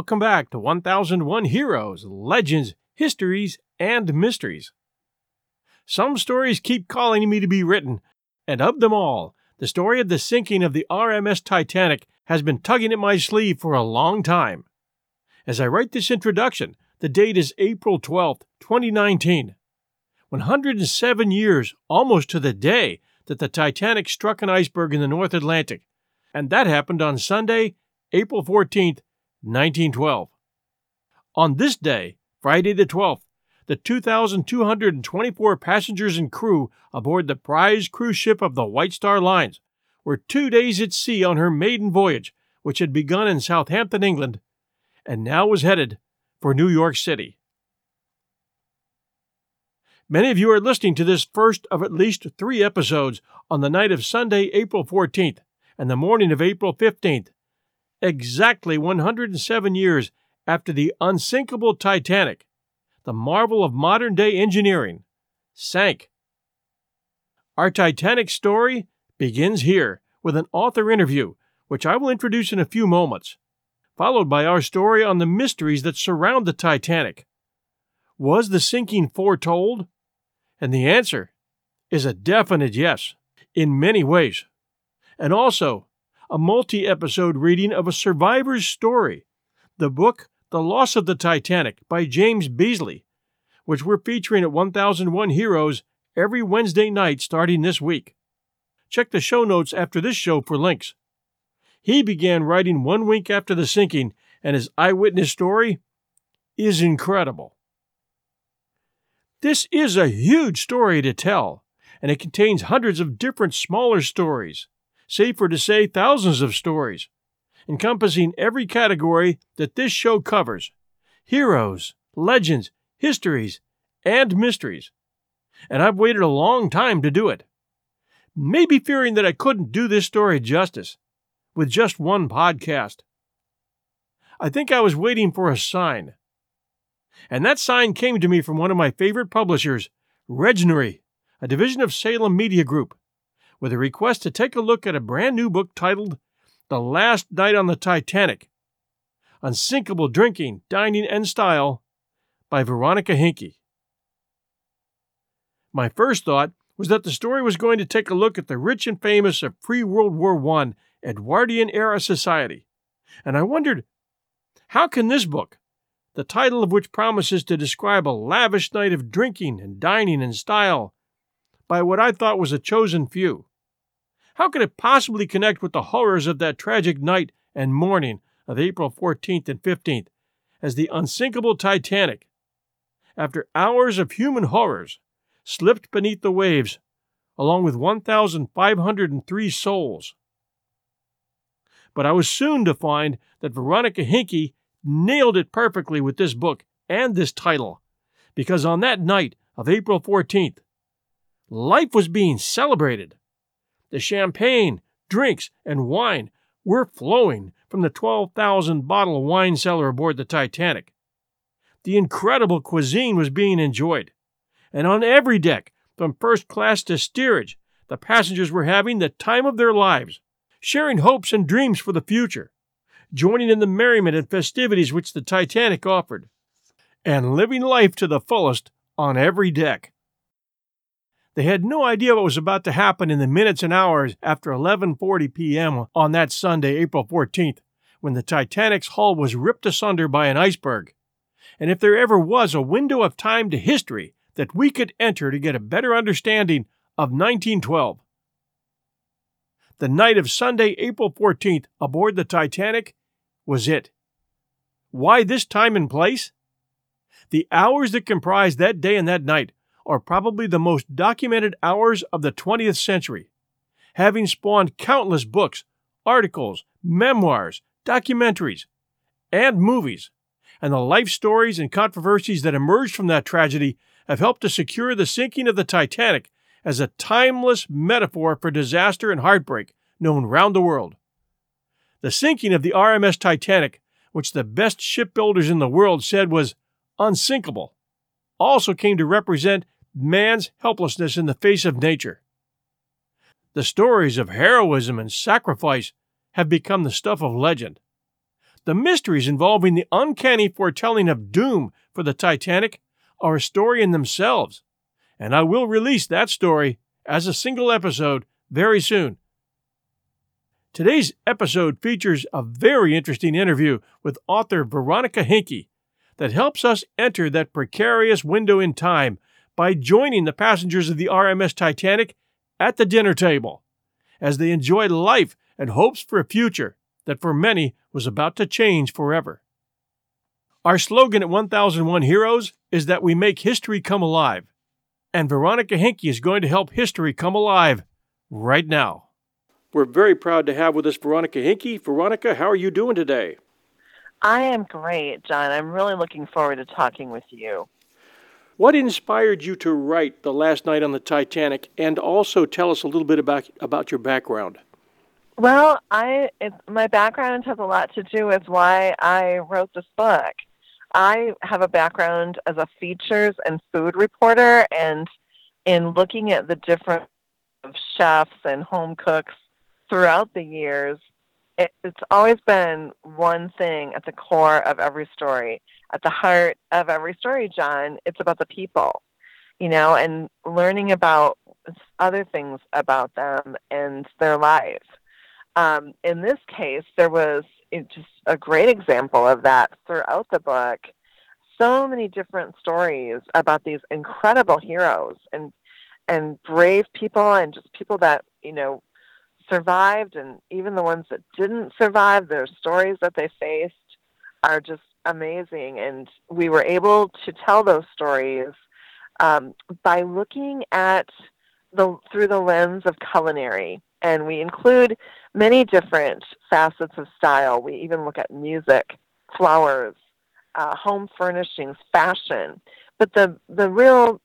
welcome back to 1001 Heroes, Legends, Histories, and Mysteries. Some stories keep calling me to be written, and of them all, the story of the sinking of the RMS Titanic has been tugging at my sleeve for a long time. As I write this introduction, the date is April 12, 2019. 107 years, almost to the day, that the Titanic struck an iceberg in the North Atlantic, and that happened on Sunday, April 14th, 1912. On this day, Friday the 12th, the 2,224 passengers and crew aboard the prize cruise ship of the White Star Lines were two days at sea on her maiden voyage, which had begun in Southampton, England, and now was headed for New York City. Many of you are listening to this first of at least three episodes on the night of Sunday, April 14th, and the morning of April 15th, exactly 107 years after the unsinkable Titanic, the marvel of modern day engineering, sank. Our Titanic story begins here with an author interview, which I will introduce in a few moments, followed by our story on the mysteries that surround the Titanic. Was the sinking foretold? And the answer is a definite yes, in many ways. And also, a multi episode reading of a survivor's story, the book The Loss of the Titanic by James Beesley, which we're featuring at 1001 Heroes every Wednesday night starting this week. Check the show notes after this show for links. He began writing one week after the sinking, and his eyewitness story is incredible. This is a huge story to tell, and it contains hundreds of different smaller stories safer to say thousands of stories, encompassing every category that this show covers heroes, legends, histories, and mysteries. And I've waited a long time to do it. Maybe fearing that I couldn't do this story justice with just one podcast. I think I was waiting for a sign. And that sign came to me from one of my favorite publishers, Regnery, a division of Salem Media Group with a request to take a look at a brand new book titled The Last Night on the Titanic Unsinkable Drinking, Dining, and Style by Veronika Hinke. My first thought was that the story was going to take a look at the rich and famous of pre World War I Edwardian era society, and I wondered how can this book, the title of which promises to describe a lavish night of drinking and dining in style by what I thought was a chosen few, how could it possibly connect with the horrors of that tragic night and morning of April 14th and 15th as the unsinkable Titanic, after hours of human horrors, slipped beneath the waves along with 1,503 souls? But I was soon to find that Veronika Hinke nailed it perfectly with this book and this title, because on that night of April 14th, life was being celebrated. The champagne, drinks, and wine were flowing from the 12,000 bottle wine cellar aboard the Titanic. The incredible cuisine was being enjoyed. And on every deck, from first class to steerage, the passengers were having the time of their lives, sharing hopes and dreams for the future, joining in the merriment and festivities which the Titanic offered, and living life to the fullest on every deck. They had no idea what was about to happen in the minutes and hours after 11:40 p.m. on that Sunday, April 14th, when the Titanic's hull was ripped asunder by an iceberg. And if there ever was a window of time to history that we could enter to get a better understanding of 1912, the night of Sunday, April 14th, aboard the Titanic was it. Why this time and place? The hours that comprised that day and that night are probably the most documented hours of the 20th century, having spawned countless books, articles, memoirs, documentaries, and movies. And the life stories and controversies that emerged from that tragedy have helped to secure the sinking of the Titanic as a timeless metaphor for disaster and heartbreak known round the world. The sinking of the RMS Titanic, which the best shipbuilders in the world said was unsinkable, also came to represent man's helplessness in the face of nature. The stories of heroism and sacrifice have become the stuff of legend. The mysteries involving the uncanny foretelling of doom for the Titanic are a story in themselves, and I will release that story as a single episode very soon. Today's episode features a very interesting interview with author Veronika Hinke that helps us enter that precarious window in time by joining the passengers of the RMS Titanic at the dinner table as they enjoyed life and hopes for a future that for many was about to change forever. Our slogan at 1001 Heroes is that we make history come alive, and Veronika Hinke is going to help history come alive right now. We're very proud to have with us Veronika Hinke. Veronika, how are you doing today? I am great, John. I'm really looking forward to talking with you. What inspired you to write The Last Night on the Titanic and also tell us a little bit about, about your background? Well, I it, my background has a lot to do with why I wrote this book. I have a background as a features and food reporter, and in looking at the different chefs and home cooks throughout the years, it, it's always been one thing at the core of every story. At the heart of every story, John, it's about the people, you know, and learning about other things about them and their lives. Um, in this case, there was just a great example of that throughout the book. So many different stories about these incredible heroes and and brave people and just people that you know survived and even the ones that didn't survive their stories that they faced are just amazing. And we were able to tell those stories um, by looking at the through the lens of culinary. And we include many different facets of style. We even look at music flowers uh, home furnishings fashion. But the the real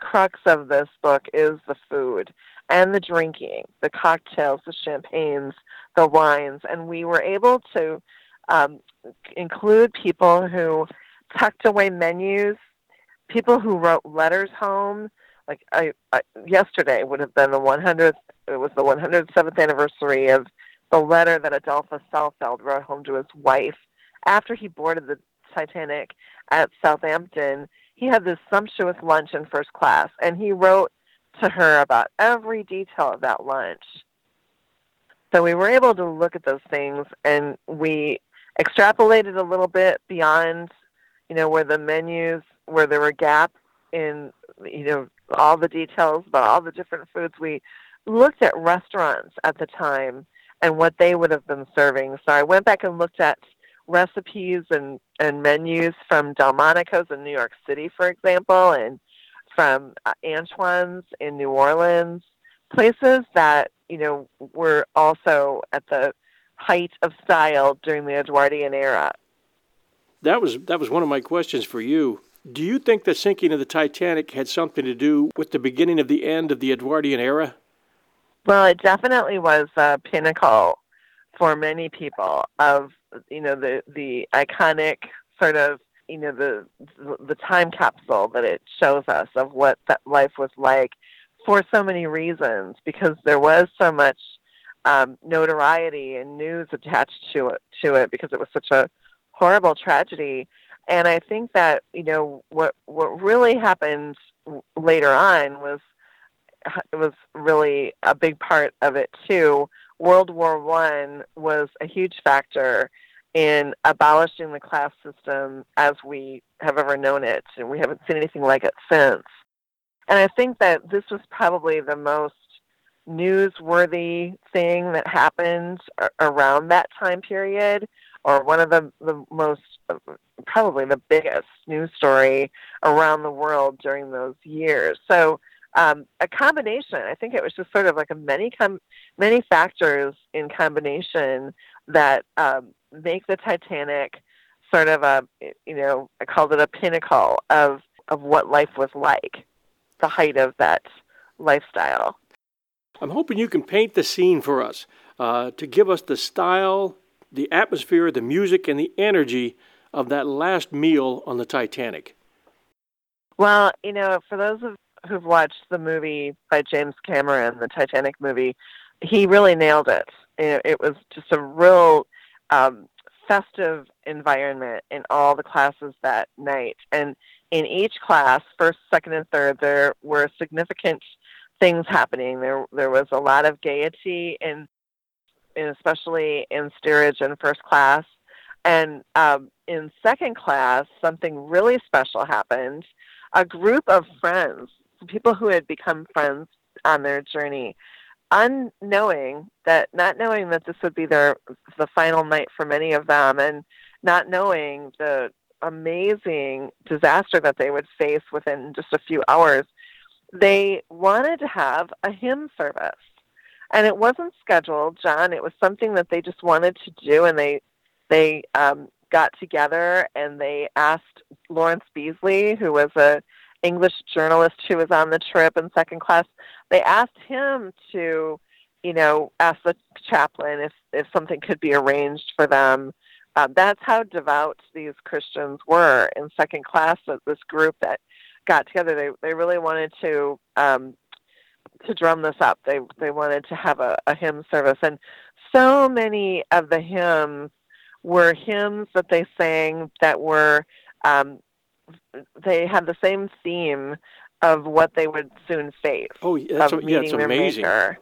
crux of this book is the food and the drinking, the cocktails, the champagnes, the wines, and we were able to um, include people who tucked away menus, people who wrote letters home. Like I, I yesterday would have been the 100th. It was the 107th anniversary of the letter that Adolphus Saalfeld wrote home to his wife after he boarded the Titanic at Southampton. He had this sumptuous lunch in first class, and he wrote to her about every detail of that lunch. So we were able to look at those things and we extrapolated a little bit beyond, you know, where the menus, where there were gaps in, you know, all the details about all the different foods. We looked at restaurants at the time and what they would have been serving. So I went back and looked at recipes and, and menus from Delmonico's in New York City, for example, and from uh, Antoine's in New Orleans, places that you know were also at the height of style during the Edwardian era. That was that was one of my questions for you. Do you think the sinking of the Titanic had something to do with the beginning of the end of the Edwardian era? Well, it definitely was a pinnacle for many people of you know the the iconic sort of you know the the time capsule that it shows us of what that life was like for so many reasons because there was so much um, notoriety and news attached to it to it because it was such a horrible tragedy and I think that you know what what really happened later on was it was really a big part of it too. World War One was a huge factor in abolishing the class system as we have ever known it, and we haven't seen anything like it since. And I think that this was probably the most newsworthy thing that happened around that time period, or one of the, the most, probably the biggest news story around the world during those years. So, um, a combination. I think it was just sort of like a many com- many factors in combination that um, make the Titanic sort of a you know I called it a pinnacle of of what life was like, the height of that lifestyle. I'm hoping you can paint the scene for us uh, to give us the style, the atmosphere, the music, and the energy of that last meal on the Titanic. Well, you know, for those of who've watched the movie by James Cameron, the Titanic movie, he really nailed it. It, was just a real um, festive environment in all the classes that night. And in each class, first, second, and third, there were significant things happening. There, there was a lot of gaiety, and especially in steerage and first class. And um, in second class, something really special happened. A group of friends, people who had become friends on their journey, unknowing that, not knowing that this would be their the final night for many of them, and not knowing the amazing disaster that they would face within just a few hours, they wanted to have a hymn service. And it wasn't scheduled, John. It was something that they just wanted to do, and they they um, got together and they asked Lawrence Beesley, who was a English journalist who was on the trip in second class. They asked him to, you know, ask the chaplain if if something could be arranged for them. Uh, that's how devout these Christians were in second class. That This group that got together, they they really wanted to um, to drum this up. They they wanted to have a, a hymn service, and so many of the hymns were hymns that they sang that were um, they had the same theme of what they would soon face. Oh, that's, of yeah, it's amazing. Maker.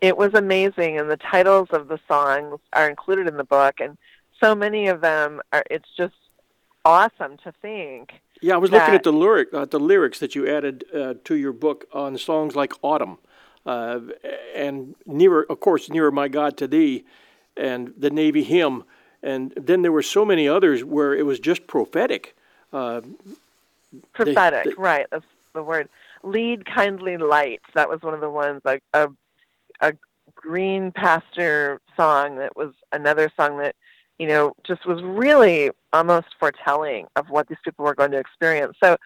It was amazing, and the titles of the songs are included in the book, and so many of them are. It's just awesome to think. Yeah, I was looking at the lyric, uh, the lyrics that you added uh, to your book on songs like "Autumn," uh, and nearer, of course, "Nearer My God to Thee," and the Navy hymn and then there were so many others where it was just prophetic. Uh, prophetic, they, they, right? That's the word. Lead kindly light. That was one of the ones. Like a a green pasture song that was another song that you know just was really almost foretelling of what these people were going to experience. So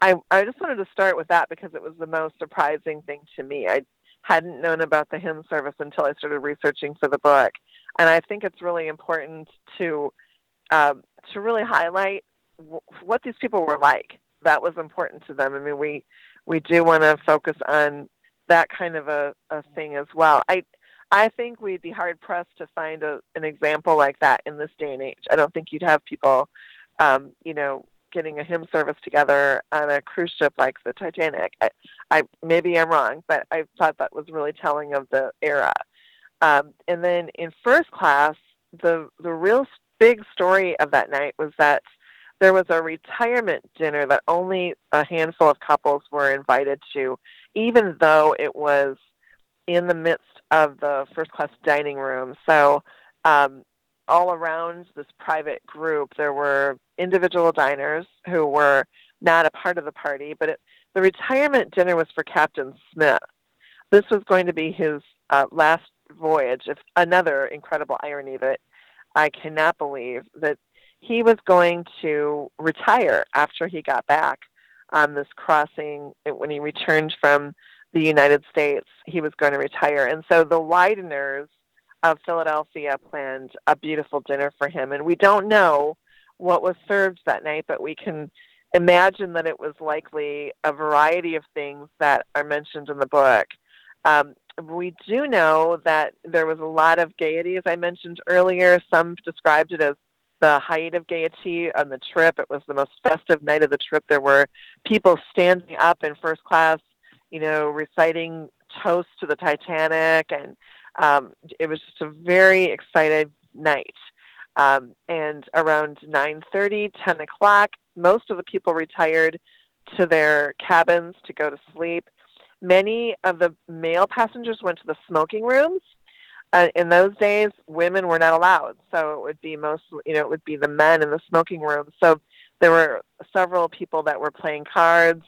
I I just wanted to start with that because it was the most surprising thing to me. I hadn't known about the hymn service until I started researching for the book and I think it's really important to um, to really highlight w- what these people were like. That was important to them. I mean, we we do want to focus on that kind of a, a thing as well. I I think we'd be hard pressed to find a, an example like that in this day and age. I don't think you'd have people, um, you know, getting a hymn service together on a cruise ship like the Titanic. I, I maybe I'm wrong, but I thought that was really telling of the era. Um, and then in first class, the the real big story of that night was that there was a retirement dinner that only a handful of couples were invited to, even though it was in the midst of the first class dining room. So um, all around this private group, there were individual diners who were not a part of the party, but it, the retirement dinner was for Captain Smith. This was going to be his uh, last voyage. If another incredible irony that I cannot believe that he was going to retire after he got back on this crossing when he returned from the United States. He was going to retire, and so the Wideners of Philadelphia planned a beautiful dinner for him. And we don't know what was served that night, but we can imagine that it was likely a variety of things that are mentioned in the book. Um, we do know that there was a lot of gaiety, as I mentioned earlier. Some described it as the height of gaiety on the trip. It was the most festive night of the trip. There were people standing up in first class, you know, reciting toasts to the Titanic, and um, it was just a very excited night. Um, and around 9.30, 10 o'clock, most of the people retired to their cabins to go to sleep many of the male passengers went to the smoking rooms. Uh, in those days, women were not allowed, so it would be most, you know, it would be the men in the smoking room. So there were several people that were playing cards,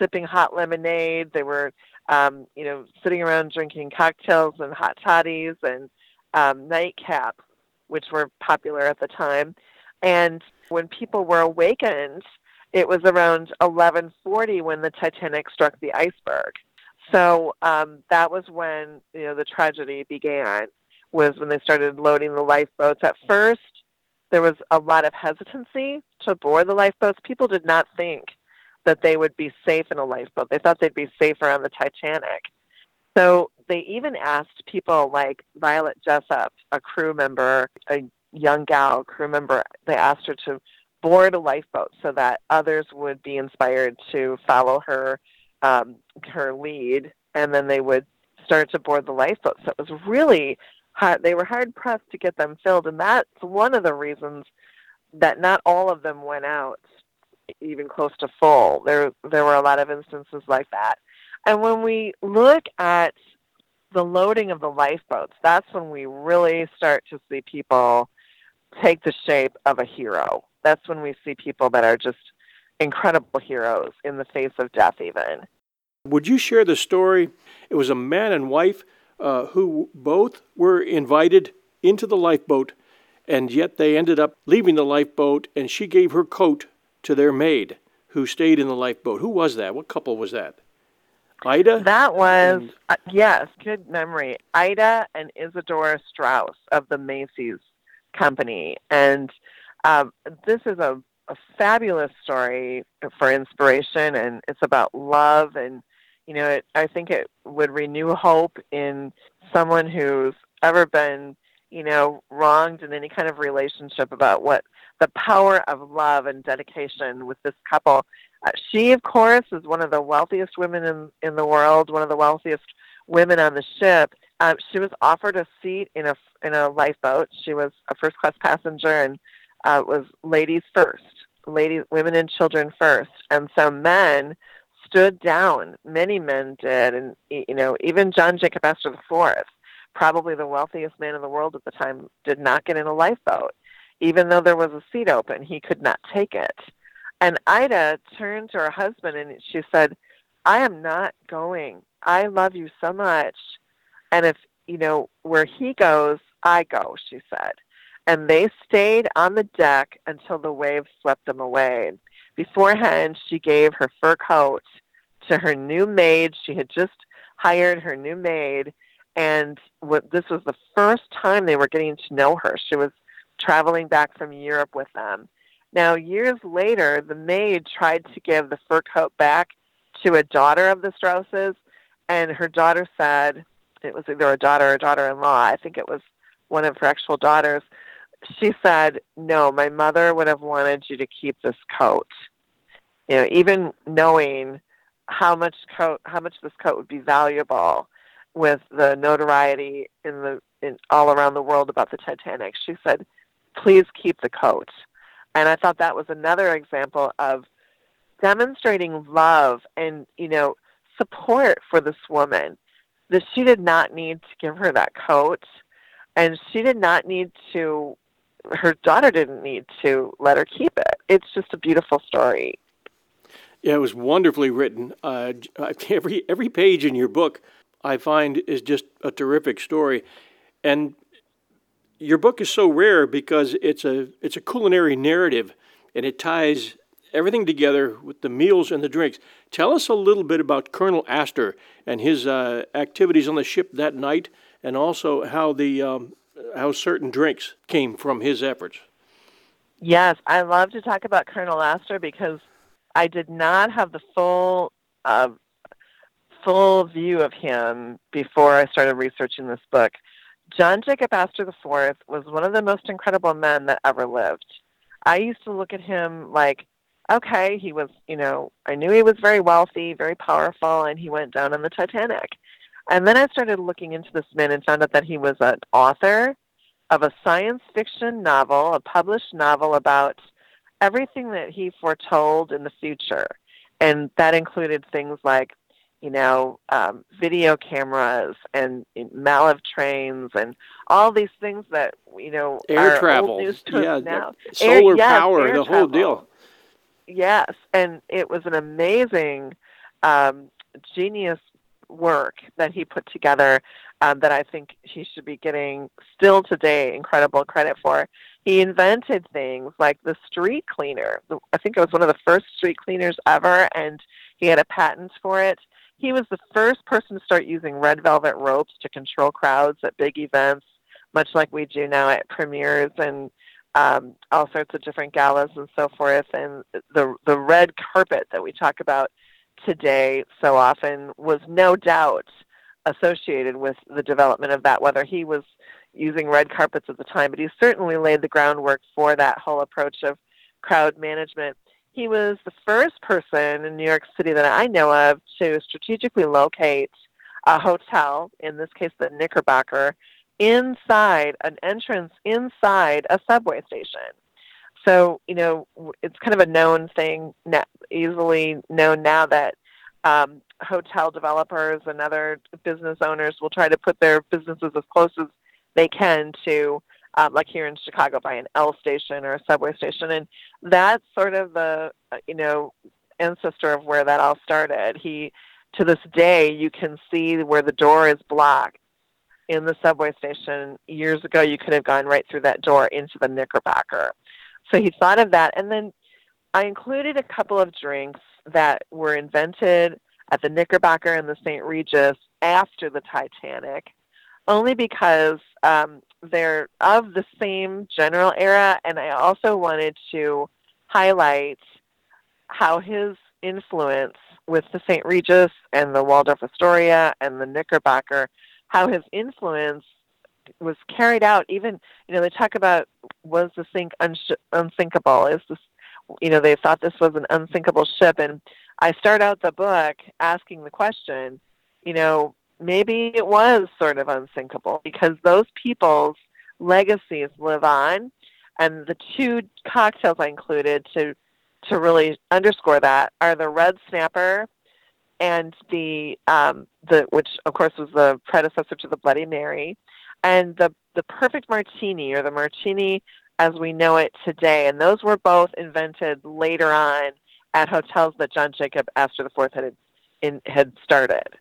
sipping hot lemonade. They were, um, you know, sitting around drinking cocktails and hot toddies and um, nightcaps, which were popular at the time. And when people were awakened, it was around 1140 when the Titanic struck the iceberg. So um, that was when you know the tragedy began. Was when they started loading the lifeboats. At first, there was a lot of hesitancy to board the lifeboats. People did not think that they would be safe in a lifeboat. They thought they'd be safer on the Titanic. So they even asked people like Violet Jessop, a crew member, a young gal crew member. They asked her to board a lifeboat so that others would be inspired to follow her um, her lead, and then they would start to board the lifeboat. So it was really hard. They were hard pressed to get them filled, and that's one of the reasons that not all of them went out even close to full. There there were a lot of instances like that. And when we look at the loading of the lifeboats, that's when we really start to see people take the shape of a hero. That's when we see people that are just incredible heroes in the face of death, even. Would you share the story? It was a man and wife uh, who both were invited into the lifeboat, and yet they ended up leaving the lifeboat, and she gave her coat to their maid who stayed in the lifeboat. Who was that? What couple was that? Ida? That was, and... uh, yes, good memory. Ida and Isadora Straus of the Macy's Company. And um, this is a, a fabulous story for inspiration, and it's about love. And, you know, it, I think it would renew hope in someone who's ever been, you know, wronged in any kind of relationship about what the power of love and dedication with this couple. Uh, she, of course, is one of the wealthiest women in, in the world, one of the wealthiest women on the ship. Um, she was offered a seat in a in a lifeboat. She was a first class passenger and uh, was ladies first, ladies, women and children first. And so men stood down. Many men did, and you know, even John Jacob Astor IV, probably the wealthiest man in the world at the time, did not get in a lifeboat even though there was a seat open, he could not take it. And Ida turned to her husband and she said, I am not going. I love you so much. And if, you know, where he goes, I go, she said. And they stayed on the deck until the waves swept them away. Beforehand, she gave her fur coat to her new maid. She had just hired her new maid. And what, this was the first time they were getting to know her. She was traveling back from Europe with them. Now, years later, the maid tried to give the fur coat back to a daughter of the Strauses, and her daughter said, it was either a daughter or daughter-in-law, I think it was one of her actual daughters, she said, no, my mother would have wanted you to keep this coat. You know, even knowing how much coat, how much this coat would be valuable with the notoriety in the in all around the world about the Titanic. She said, please keep the coat. And I thought that was another example of demonstrating love and, you know, support for this woman. That she did not need to give her that coat and she did not need to her daughter didn't need to let her keep it. It's just a beautiful story. Yeah, it was wonderfully written. Uh, every every page in your book, I find, is just a terrific story, and your book is so rare because it's a it's a culinary narrative, and it ties everything together with the meals and the drinks. Tell us a little bit about Colonel Astor and his uh, activities on the ship that night, and also how the um, how certain drinks came from his efforts. Yes, I love to talk about Colonel Astor because I did not have the full uh, full view of him before I started researching this book. John Jacob Astor IV was one of the most incredible men that ever lived. I used to look at him like, okay, he was, you know, I knew he was very wealthy, very powerful, and he went down on the Titanic. And then I started looking into this man and found out that he was an author of a science fiction novel, a published novel about everything that he foretold in the future. And that included things like you know, um, video cameras and Maglev trains and all these things that you know air travel, yeah, now. solar air, yes, power, the travel. whole deal. Yes, and it was an amazing, um, genius work that he put together um, that I think he should be getting still today incredible credit for. He invented things like the street cleaner. I think it was one of the first street cleaners ever, and he had a patent for it he was the first person to start using red velvet ropes to control crowds at big events, much like we do now at premieres and um, all sorts of different galas and so forth. And the the red carpet that we talk about today so often was no doubt associated with the development of that. Whether he was, using red carpets at the time, but he certainly laid the groundwork for that whole approach of crowd management. He was the first person in New York City that I know of to strategically locate a hotel, in this case the Knickerbocker, inside an entrance inside a subway station. So, you know, it's kind of a known thing, easily known now that um, hotel developers and other business owners will try to put their businesses as close as they can to, um, like here in Chicago, by an L station or a subway station, and that's sort of the you know ancestor of where that all started. He, to this day, you can see where the door is blocked in the subway station. Years ago, you could have gone right through that door into the Knickerbocker. So he thought of that, and then I included a couple of drinks that were invented at the Knickerbocker and the St. Regis after the Titanic only because um, they're of the same general era, and I also wanted to highlight how his influence with the St. Regis and the Waldorf Astoria and the Knickerbocker, how his influence was carried out. Even you know they talk about was the sink uns- unsinkable? Is this you know they thought this was an unsinkable ship, and I start out the book asking the question, you know, maybe it was sort of unsinkable because those people's legacies live on. And the two cocktails I included to to really underscore that are the Red Snapper and the um, the which of course was the predecessor to the Bloody Mary, and the the Perfect Martini or the Martini as we know it today. And those were both invented later on at hotels that John Jacob Astor IV had in, had started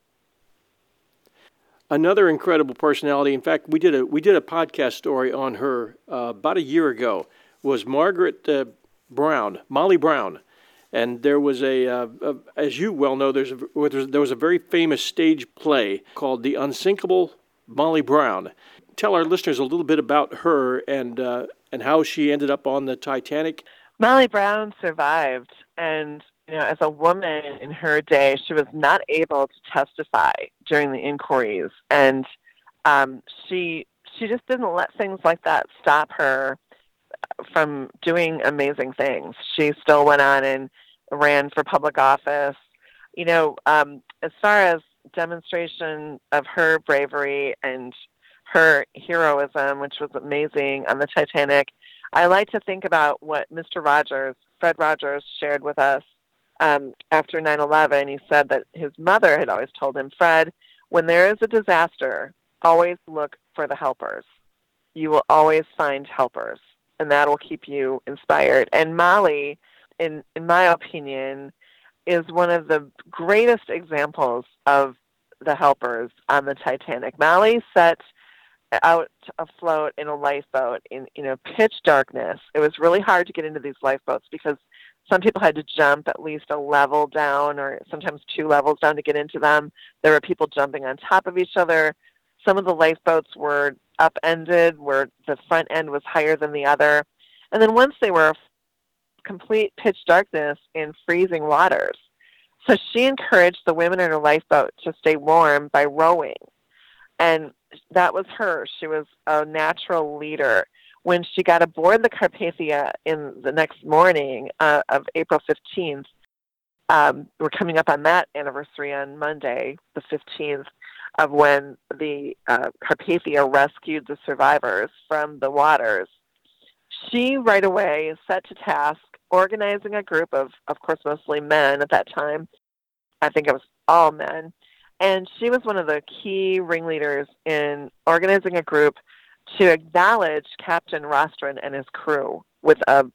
another incredible personality. In fact, we did a we did a podcast story on her uh, about a year ago. Was Margaret uh, Brown, Molly Brown, and there was a, uh, a, as you well know, there's a, there was a very famous stage play called The Unsinkable Molly Brown. Tell our listeners a little bit about her and uh, and how she ended up on the Titanic. Molly Brown survived, and you know, as a woman in her day, she was not able to testify during the inquiries, and um, she she just didn't let things like that stop her from doing amazing things. She still went on and ran for public office. You know, um, as far as demonstration of her bravery and her heroism, which was amazing on the Titanic, I like to think about what Mr. Rogers, Fred Rogers, shared with us um, after 9 11, he said that his mother had always told him, Fred, when there is a disaster, always look for the helpers. You will always find helpers, and that will keep you inspired. And Molly, in, in my opinion, is one of the greatest examples of the helpers on the Titanic. Molly set out afloat in a lifeboat in you know pitch darkness. It was really hard to get into these lifeboats because some people had to jump at least a level down or sometimes two levels down to get into them. There were people jumping on top of each other. Some of the lifeboats were upended where the front end was higher than the other. And then once they were complete pitch darkness in freezing waters. So she encouraged the women in her lifeboat to stay warm by rowing. And that was her. She was a natural leader when she got aboard the Carpathia in the next morning uh, of April 15th. Um, we're coming up on that anniversary on Monday, the 15th, of when the uh, Carpathia rescued the survivors from the waters. She right away is set to task organizing a group of, of course, mostly men at that time. I think it was all men. And she was one of the key ringleaders in organizing a group to acknowledge Captain Rostron and his crew with a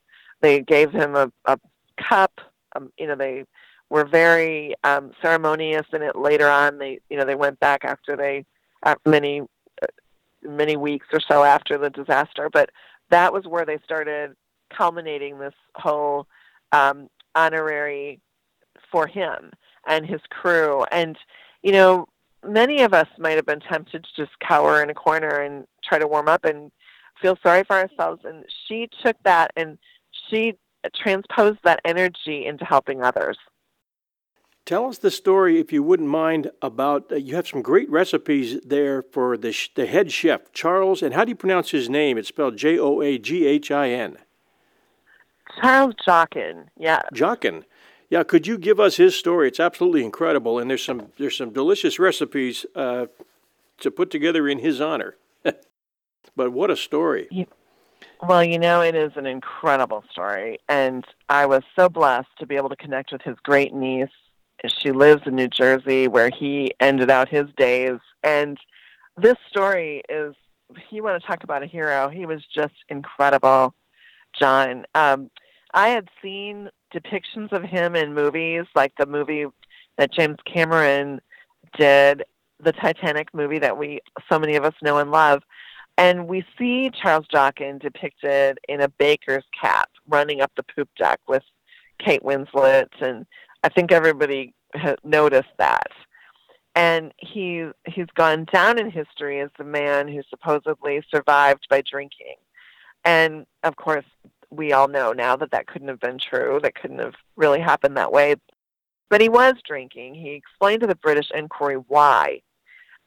they gave him a, a cup um, you know they were very um, ceremonious in it later on. They you know they went back after they uh, many uh, many weeks or so after the disaster. But that was where they started culminating this whole um, honorary for him and his crew. And you know many of us might have been tempted to just cower in a corner and try to warm up and feel sorry for ourselves. And she took that and she transposed that energy into helping others. Tell us the story, if you wouldn't mind, about uh, you have some great recipes there for the, sh- the head chef, Charles. And how do you pronounce his name? It's spelled J O A G H I N. Charles Joughin, yeah. Joughin. Yeah, could you give us his story? It's absolutely incredible, and there's some there's some delicious recipes uh, to put together in his honor. But what a story! Well, you know, it is an incredible story, and I was so blessed to be able to connect with his great niece. She lives in New Jersey, where he ended out his days, and this story is. You want to talk about a hero? He was just incredible, John. Um, I had seen depictions of him in movies, like the movie that James Cameron did, the Titanic movie that we so many of us know and love. And we see Charles Joughin depicted in a baker's cap running up the poop deck with Kate Winslet. And I think everybody noticed that. And he, he's gone down in history as the man who supposedly survived by drinking. And of course, we all know now that that couldn't have been true. That couldn't have really happened that way. But he was drinking. He explained to the British inquiry why.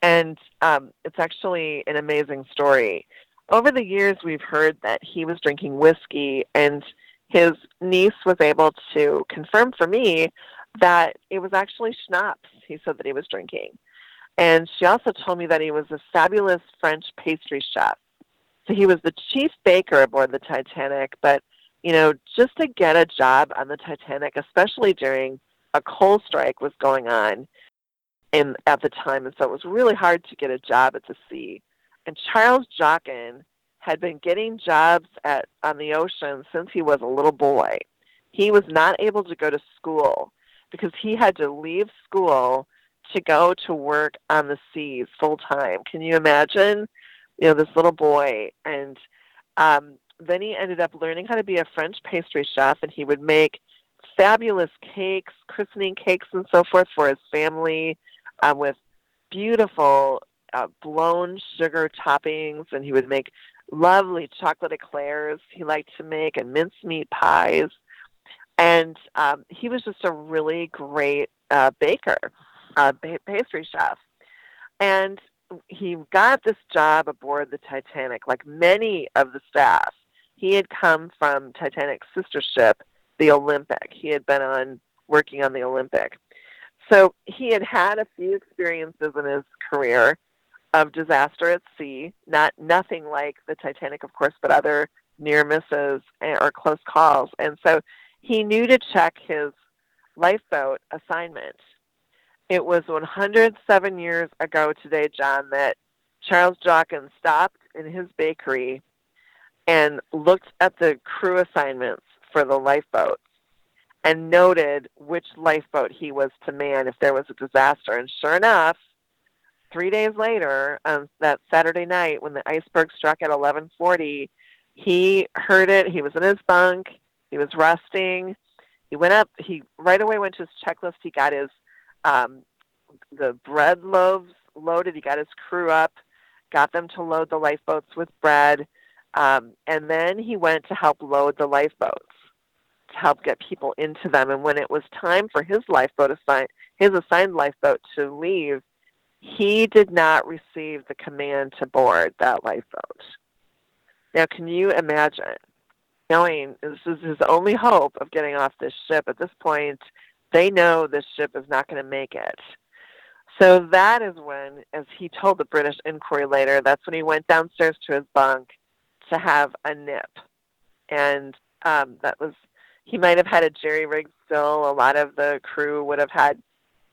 And um, it's actually an amazing story. Over the years, we've heard that he was drinking whiskey, and his niece was able to confirm for me that it was actually schnapps he said that he was drinking. And she also told me that he was a fabulous French pastry chef so he was the chief baker aboard the Titanic, but you know, just to get a job on the Titanic, especially during a coal strike was going on in at the time, and so it was really hard to get a job at the sea. And Charles Joughin had been getting jobs at on the ocean since he was a little boy. He was not able to go to school because he had to leave school to go to work on the seas full time. Can you imagine? you know, this little boy. And um, then he ended up learning how to be a French pastry chef, and he would make fabulous cakes, christening cakes, and so forth for his family um, with beautiful uh, blown sugar toppings, and he would make lovely chocolate eclairs he liked to make and mincemeat pies. And um, he was just a really great uh, baker, uh, pastry chef. And he got this job aboard the Titanic, like many of the staff. He had come from Titanic's sister ship, the Olympic. He had been on working on the Olympic. So he had had a few experiences in his career of disaster at sea, not nothing like the Titanic, of course, but other near misses or close calls. And so he knew to check his lifeboat assignment it was 107 years ago today, John, that Charles Joughin stopped in his bakery and looked at the crew assignments for the lifeboats and noted which lifeboat he was to man if there was a disaster. And sure enough, three days later, on that Saturday night when the iceberg struck at 11:40, he heard it. He was in his bunk. He was resting. He went up. He right away went to his checklist. He got his um, the bread loaves loaded. He got his crew up, got them to load the lifeboats with bread, um, and then he went to help load the lifeboats help get people into them. And when it was time for his lifeboat assigned, his assigned lifeboat to leave, he did not receive the command to board that lifeboat. Now, can you imagine knowing this is his only hope of getting off this ship? At this point, they know this ship is not going to make it. So that is when, as he told the British inquiry later, that's when he went downstairs to his bunk to have a nip. And um, that was, he might have had a jerry rig still. A lot of the crew would have had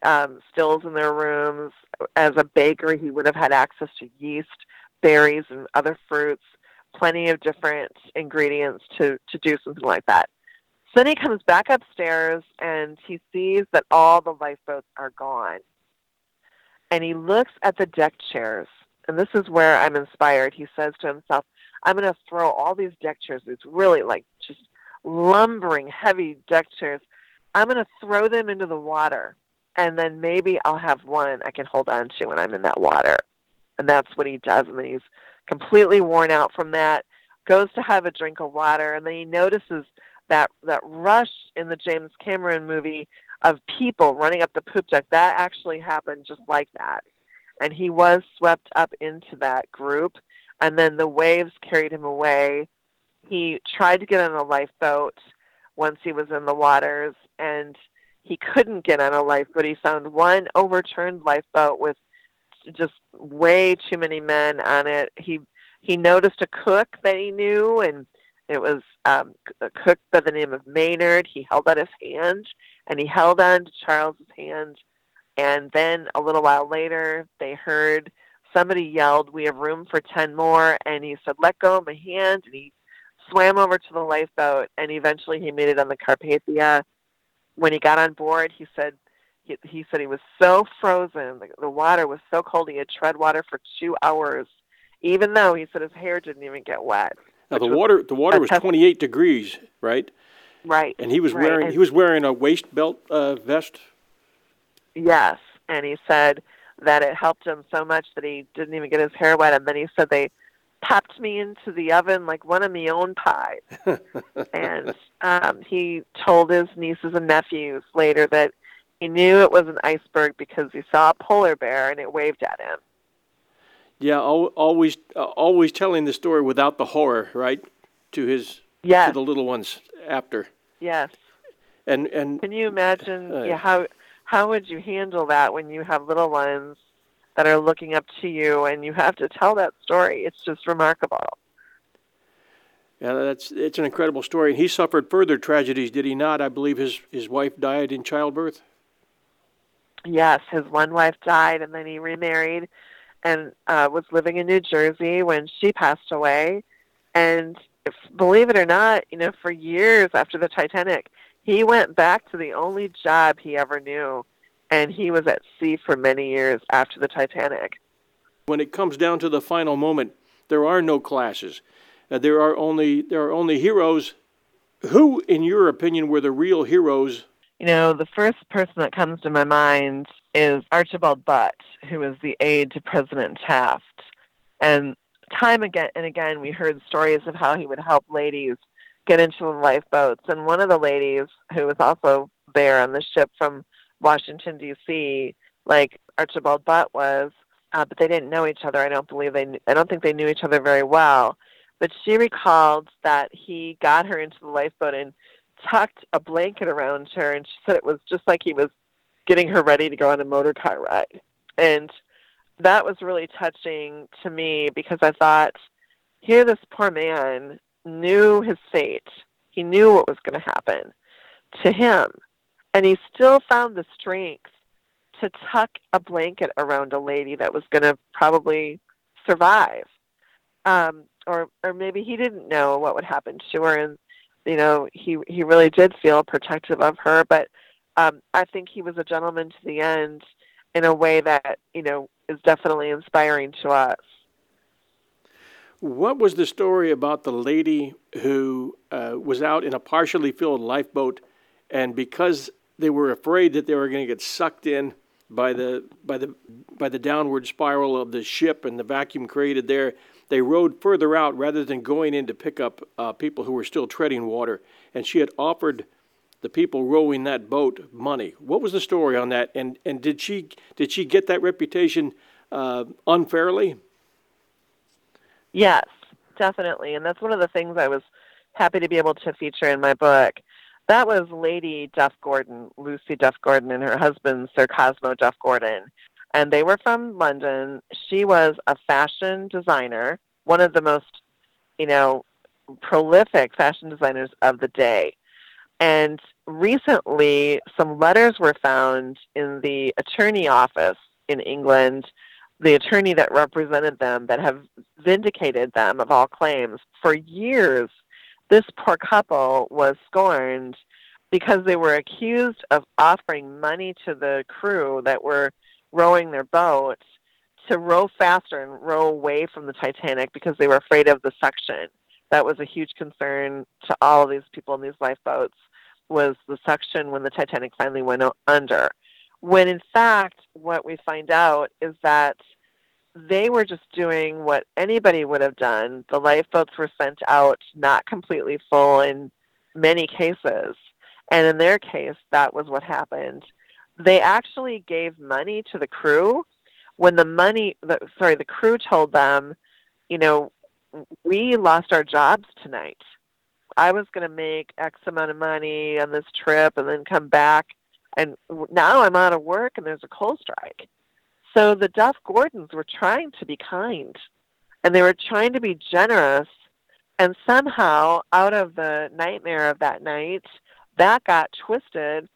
um, stills in their rooms. As a baker, he would have had access to yeast, berries, and other fruits, plenty of different ingredients to, to do something like that. So then he comes back upstairs and he sees that all the lifeboats are gone. And he looks at the deck chairs. And this is where I'm inspired. He says to himself, I'm going to throw all these deck chairs, It's really like just lumbering, heavy deck chairs. I'm going to throw them into the water. And then maybe I'll have one I can hold on to when I'm in that water. And that's what he does. And he's completely worn out from that, goes to have a drink of water, and then he notices that that rush in the James Cameron movie of people running up the poop deck that actually happened just like that and he was swept up into that group and then the waves carried him away he tried to get on a lifeboat once he was in the waters and he couldn't get on a lifeboat he found one overturned lifeboat with just way too many men on it he he noticed a cook that he knew and it was um, a cook by the name of Maynard. He held out his hand, and he held on to Charles's hand. And then a little while later, they heard somebody yelled, "We have room for ten more." And he said, "Let go of my hand." And he swam over to the lifeboat, and eventually he made it on the Carpathia. When he got on board, he said he, he said he was so frozen. The, the water was so cold. He had tread water for two hours, even though he said his hair didn't even get wet. Now the water the water was 28 degrees, right? Right. And he was right. wearing and he was wearing a waist belt uh, vest. Yes, and he said that it helped him so much that he didn't even get his hair wet. And then he said they popped me into the oven like one of my own pies. and um, he told his nieces and nephews later that he knew it was an iceberg because he saw a polar bear and it waved at him. Yeah, always uh, always telling the story without the horror, right? To his yes. to the little ones after. Yes. And and can you imagine uh, yeah, how how would you handle that when you have little ones that are looking up to you and you have to tell that story? It's just remarkable. Yeah, that's it's an incredible story. And he suffered further tragedies, did he not? I believe his his wife died in childbirth. Yes, his one wife died, and then he remarried and uh, was living in New Jersey when she passed away. And if, believe it or not, you know, for years after the Titanic, he went back to the only job he ever knew, and he was at sea for many years after the Titanic. When it comes down to the final moment, there are no classes. Uh, there are only there are only heroes. Who, in your opinion, were the real heroes you know, the first person that comes to my mind is Archibald Butt, who was the aide to President Taft. And time again and again, we heard stories of how he would help ladies get into the lifeboats. And one of the ladies who was also there on the ship from Washington D.C., like Archibald Butt was, uh, but they didn't know each other. I don't believe they. I don't think they knew each other very well. But she recalled that he got her into the lifeboat and tucked a blanket around her, and she said it was just like he was getting her ready to go on a motor car ride. And that was really touching to me because I thought, here this poor man knew his fate. He knew what was going to happen to him. And he still found the strength to tuck a blanket around a lady that was going to probably survive. Um, or, or maybe he didn't know what would happen to her, and you know, he he really did feel protective of her, but um, I think he was a gentleman to the end in a way that you know is definitely inspiring to us. What was the story about the lady who uh, was out in a partially filled lifeboat, and because they were afraid that they were going to get sucked in by the by the by the downward spiral of the ship and the vacuum created there, they rowed further out rather than going in to pick up uh, people who were still treading water. And she had offered the people rowing that boat money. What was the story on that? And and did she did she get that reputation uh, unfairly? Yes, definitely. And that's one of the things I was happy to be able to feature in my book. That was Lady Duff Gordon, Lucy Duff Gordon, and her husband, Sir Cosmo Duff Gordon and they were from London. She was a fashion designer, one of the most, you know, prolific fashion designers of the day. And recently, some letters were found in the attorney office in England, the attorney that represented them, that have vindicated them of all claims. For years, this poor couple was scorned because they were accused of offering money to the crew that were rowing their boat to row faster and row away from the Titanic because they were afraid of the suction. That was a huge concern to all of these people in these lifeboats was the suction when the Titanic finally went under. When in fact, what we find out is that they were just doing what anybody would have done. The lifeboats were sent out not completely full in many cases. And in their case, that was what happened. They actually gave money to the crew when the money, the, sorry, the crew told them, you know, we lost our jobs tonight. I was going to make X amount of money on this trip and then come back, and now I'm out of work and there's a coal strike. So the Duff Gordons were trying to be kind, and they were trying to be generous, and somehow out of the nightmare of that night, that got twisted,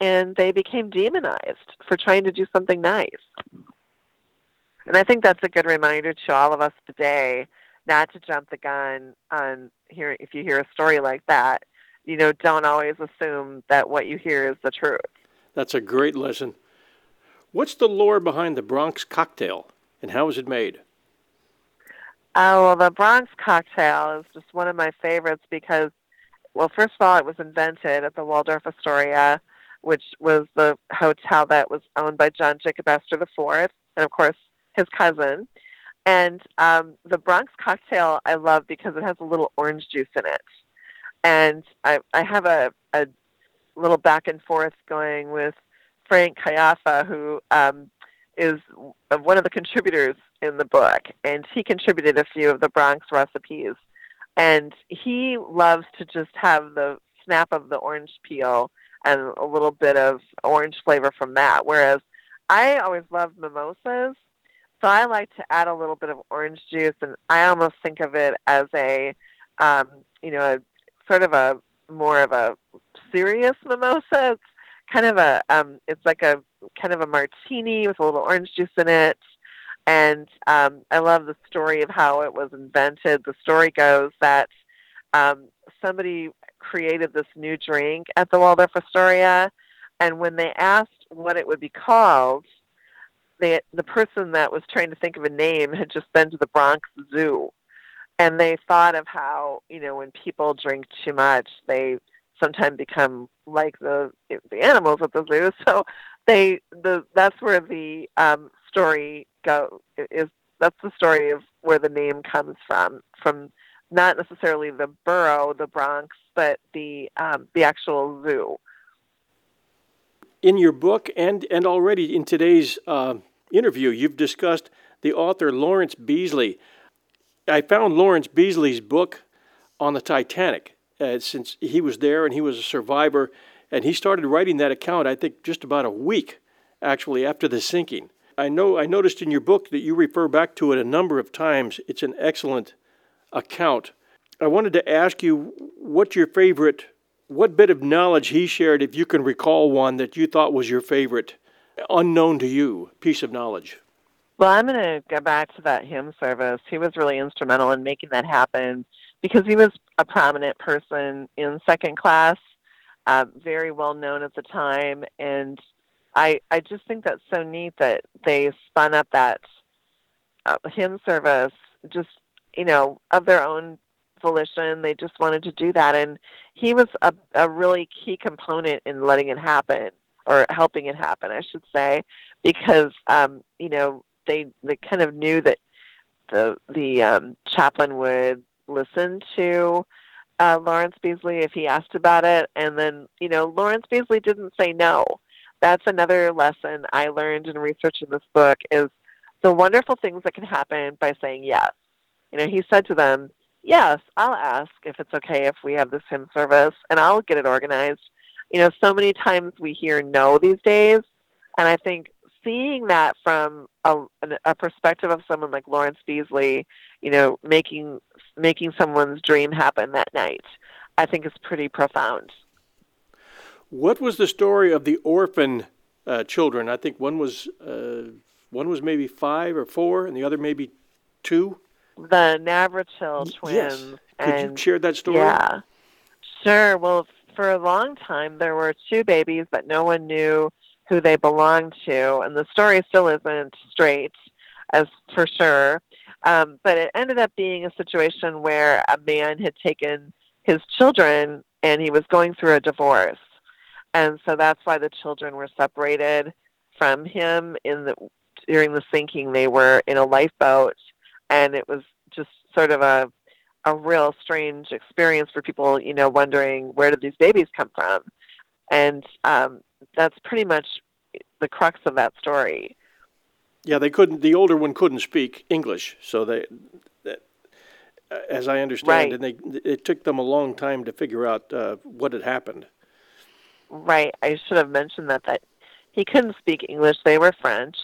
and they became demonized for trying to do something nice. And I think that's a good reminder to all of us today not to jump the gun on here if you hear a story like that. You know, don't always assume that what you hear is the truth. That's a great lesson. What's the lore behind the Bronx cocktail and how is it made? Oh, well, the Bronx cocktail is just one of my favorites because, well, first of all, it was invented at the Waldorf Astoria, which was the hotel that was owned by John Jacob Astor IV, and of course, his cousin. And um, the Bronx cocktail I love because it has a little orange juice in it. And I, I have a, a little back and forth going with Frank Caiafa, who um, is one of the contributors in the book, and he contributed a few of the Bronx recipes. And he loves to just have the snap of the orange peel and a little bit of orange flavor from that. Whereas I always love mimosas, so I like to add a little bit of orange juice, and I almost think of it as a, um, you know, a, sort of a more of a serious mimosa. It's kind of a, um, it's like a kind of a martini with a little orange juice in it. And um, I love the story of how it was invented. The story goes that um, somebody created this new drink at the Waldorf Astoria, and when they asked what it would be called, they the person that was trying to think of a name had just been to the Bronx Zoo, and they thought of how you know when people drink too much, they sometimes become like the the animals at the zoo. So they the that's where the um, story go is. That's the story of where the name comes from. From not necessarily the borough, the Bronx, but the um, the actual zoo. In your book and and already in today's uh, interview, you've discussed the author Lawrence Beesley. I found Lawrence Beesley's book on the Titanic uh, since he was there and he was a survivor, and he started writing that account, I think, just about a week actually after the sinking. I know I noticed in your book that you refer back to it a number of times. It's an excellent account. I wanted to ask you what your favorite, what bit of knowledge he shared, if you can recall one that you thought was your favorite unknown to you piece of knowledge? Well, I'm going to go back to that hymn service. He was really instrumental in making that happen because he was a prominent person in second class, uh, very well known at the time, and I I just think that's so neat that they spun up that uh, hymn service just you know of their own volition. They just wanted to do that, and he was a, a really key component in letting it happen or helping it happen, I should say, because um, you know they they kind of knew that the the um, chaplain would listen to uh, Lawrence Beesley if he asked about it, and then you know Lawrence Beesley didn't say no. That's another lesson I learned in researching this book is the wonderful things that can happen by saying yes. You know, he said to them, "Yes, I'll ask if it's okay if we have this hymn service, and I'll get it organized." you know, so many times we hear no these days, and I think seeing that from a, a perspective of someone like Lawrence Beesley, you know, making making someone's dream happen that night, I think is pretty profound. What was the story of the orphan uh, children? I think one was uh, one was maybe five or four, and the other maybe two. The Navratil twins. Yes. Could and, you share that story? Yeah. Sure. Well, for a long time there were two babies but no one knew who they belonged to and the story still isn't straight as for sure. Um, but it ended up being a situation where a man had taken his children and he was going through a divorce. And so that's why the children were separated from him in the during the sinking. They were in a lifeboat and it was just sort of a a real strange experience for people, you know, wondering where did these babies come from, and um, that's pretty much the crux of that story. Yeah, they couldn't. The older one couldn't speak English, so they, that, as I understand, right. and they it took them a long time to figure out uh, what had happened. Right. I should have mentioned that that he couldn't speak English. They were French,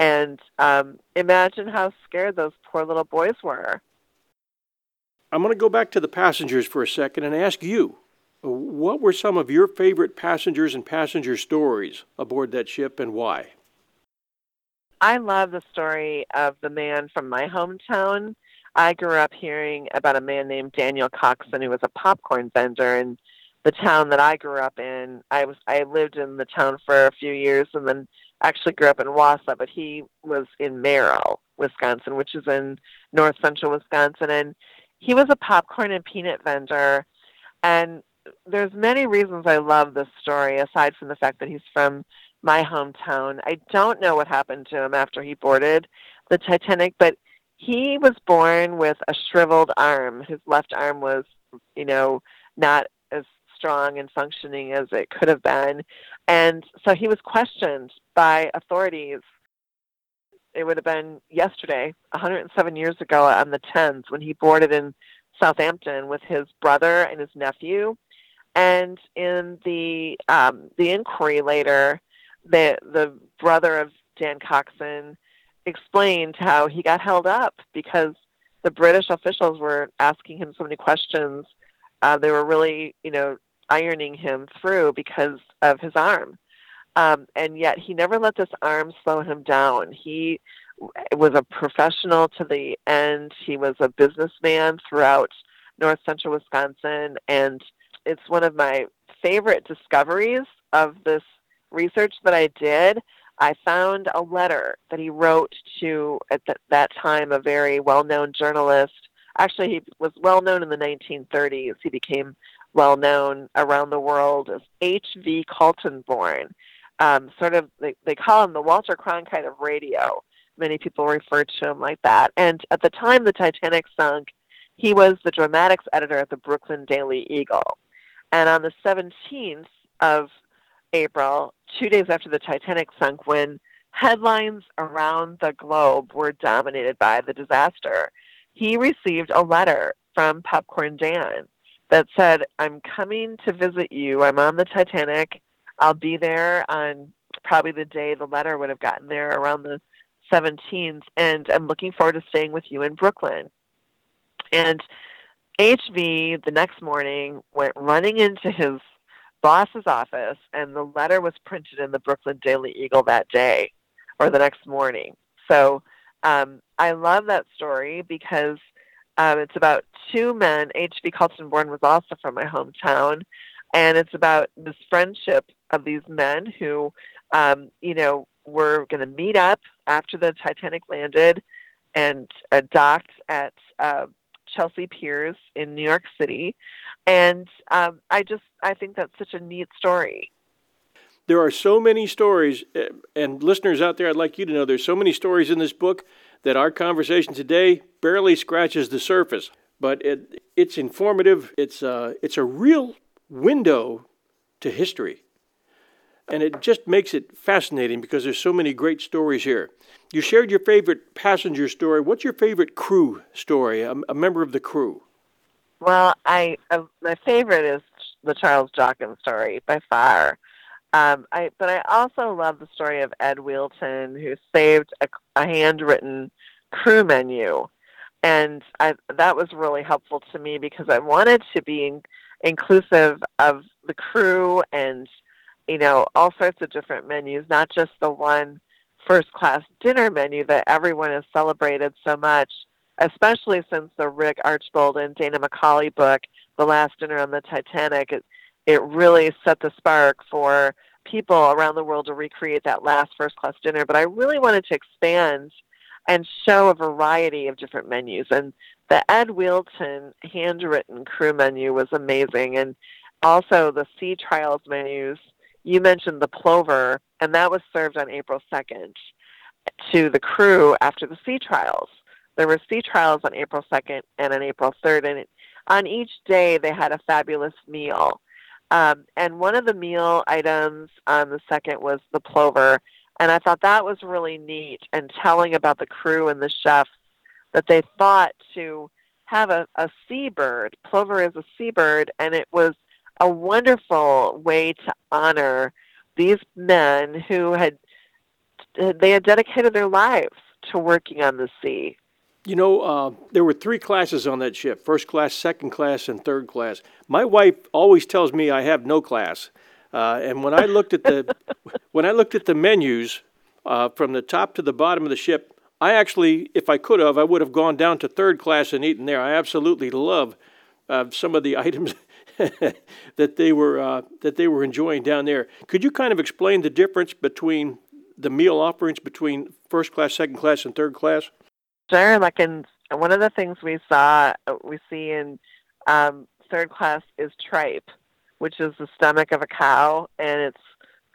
and um, imagine how scared those poor little boys were. I'm going to go back to the passengers for a second and ask you what were some of your favorite passengers and passenger stories aboard that ship and why? I love the story of the man from my hometown. I grew up hearing about a man named Daniel Coxon who was a popcorn vendor in the town that I grew up in. I was I lived in the town for a few years and then actually grew up in Wausau, but he was in Merrill, Wisconsin, which is in north central Wisconsin and he was a popcorn and peanut vendor and there's many reasons I love this story aside from the fact that he's from my hometown. I don't know what happened to him after he boarded the Titanic, but he was born with a shriveled arm. His left arm was, you know, not as strong and functioning as it could have been. And so he was questioned by authorities. It would have been yesterday, 107 years ago on the 10th, when he boarded in Southampton with his brother and his nephew. And in the um, the inquiry later, the the brother of Dan Coxon explained how he got held up because the British officials were asking him so many questions. Uh, they were really, you know, ironing him through because of his arm. Um, and yet he never let this arm slow him down. He was a professional to the end. He was a businessman throughout north central Wisconsin. And it's one of my favorite discoveries of this research that I did, I found a letter that he wrote to, at th- that time, a very well known journalist. Actually, he was well known in the 1930s. He became well known around the world as H.V. Kaltenborn. Um, sort of, they, they call him the Walter Cronkite of radio. Many people refer to him like that. And at the time the Titanic sunk, he was the dramatics editor at the Brooklyn Daily Eagle. And on the 17th of April, two days after the Titanic sunk, when headlines around the globe were dominated by the disaster, he received a letter from Popcorn Dan that said, I'm coming to visit you. I'm on the Titanic. I'll be there on probably the day the letter would have gotten there around the 17th, and I'm looking forward to staying with you in Brooklyn. And HV the next morning went running into his boss's office, and the letter was printed in the Brooklyn Daily Eagle that day or the next morning. So um, I love that story because um, it's about two men. H.V. Kaltenborn was also from my hometown, and it's about this friendship of these men who, um, you know, were going to meet up after the Titanic landed and uh, docked at uh, Chelsea Piers in New York City, and um, I just I think that's such a neat story. There are so many stories, eh, and listeners out there, I'd like you to know there's so many stories in this book that our conversation today barely scratches the surface. But it, it's informative. It's uh, it's a real window to history. And it just makes it fascinating because there's so many great stories here. You shared your favorite passenger story. What's your favorite crew story? A, a member of the crew. Well, I uh, my favorite is the Charles Joughin story by far. Um, I but I also love the story of Ed Wheelton who saved a, a handwritten crew menu, and I, that was really helpful to me because I wanted to be in, inclusive of the crew and you know all sorts of different menus, not just the one first class dinner menu that everyone has celebrated so much especially since the Rick Archbold and Dana McCauley book, The Last Dinner on the Titanic, it, it really set the spark for people around the world to recreate that last first class dinner. But I really wanted to expand and show a variety of different menus. And the Ed Wheelton handwritten crew menu was amazing. And also the sea trials menus. You mentioned the plover, and that was served on April 2nd to the crew after the sea trials there were sea trials on April 2nd and on April 3rd, and on each day they had a fabulous meal. Um, and one of the meal items on the second was the plover, and I thought that was really neat and telling about the crew and the chefs that they thought to have a, a seabird. Plover is a seabird, and it was a wonderful way to honor these men who had they had dedicated their lives to working on the sea. You know, uh, there were three classes on that ship: first class, second class, and third class. My wife always tells me I have no class, uh, and when I looked at the when I looked at the menus uh, from the top to the bottom of the ship, I actually, if I could have, I would have gone down to third class and eaten there. I absolutely love uh, some of the items that they were uh, that they were enjoying down there. Could you kind of explain the difference between the meal offerings between first class, second class, and third class? Sure. Like in one of the things we saw, we see in um, third class is tripe, which is the stomach of a cow, and it's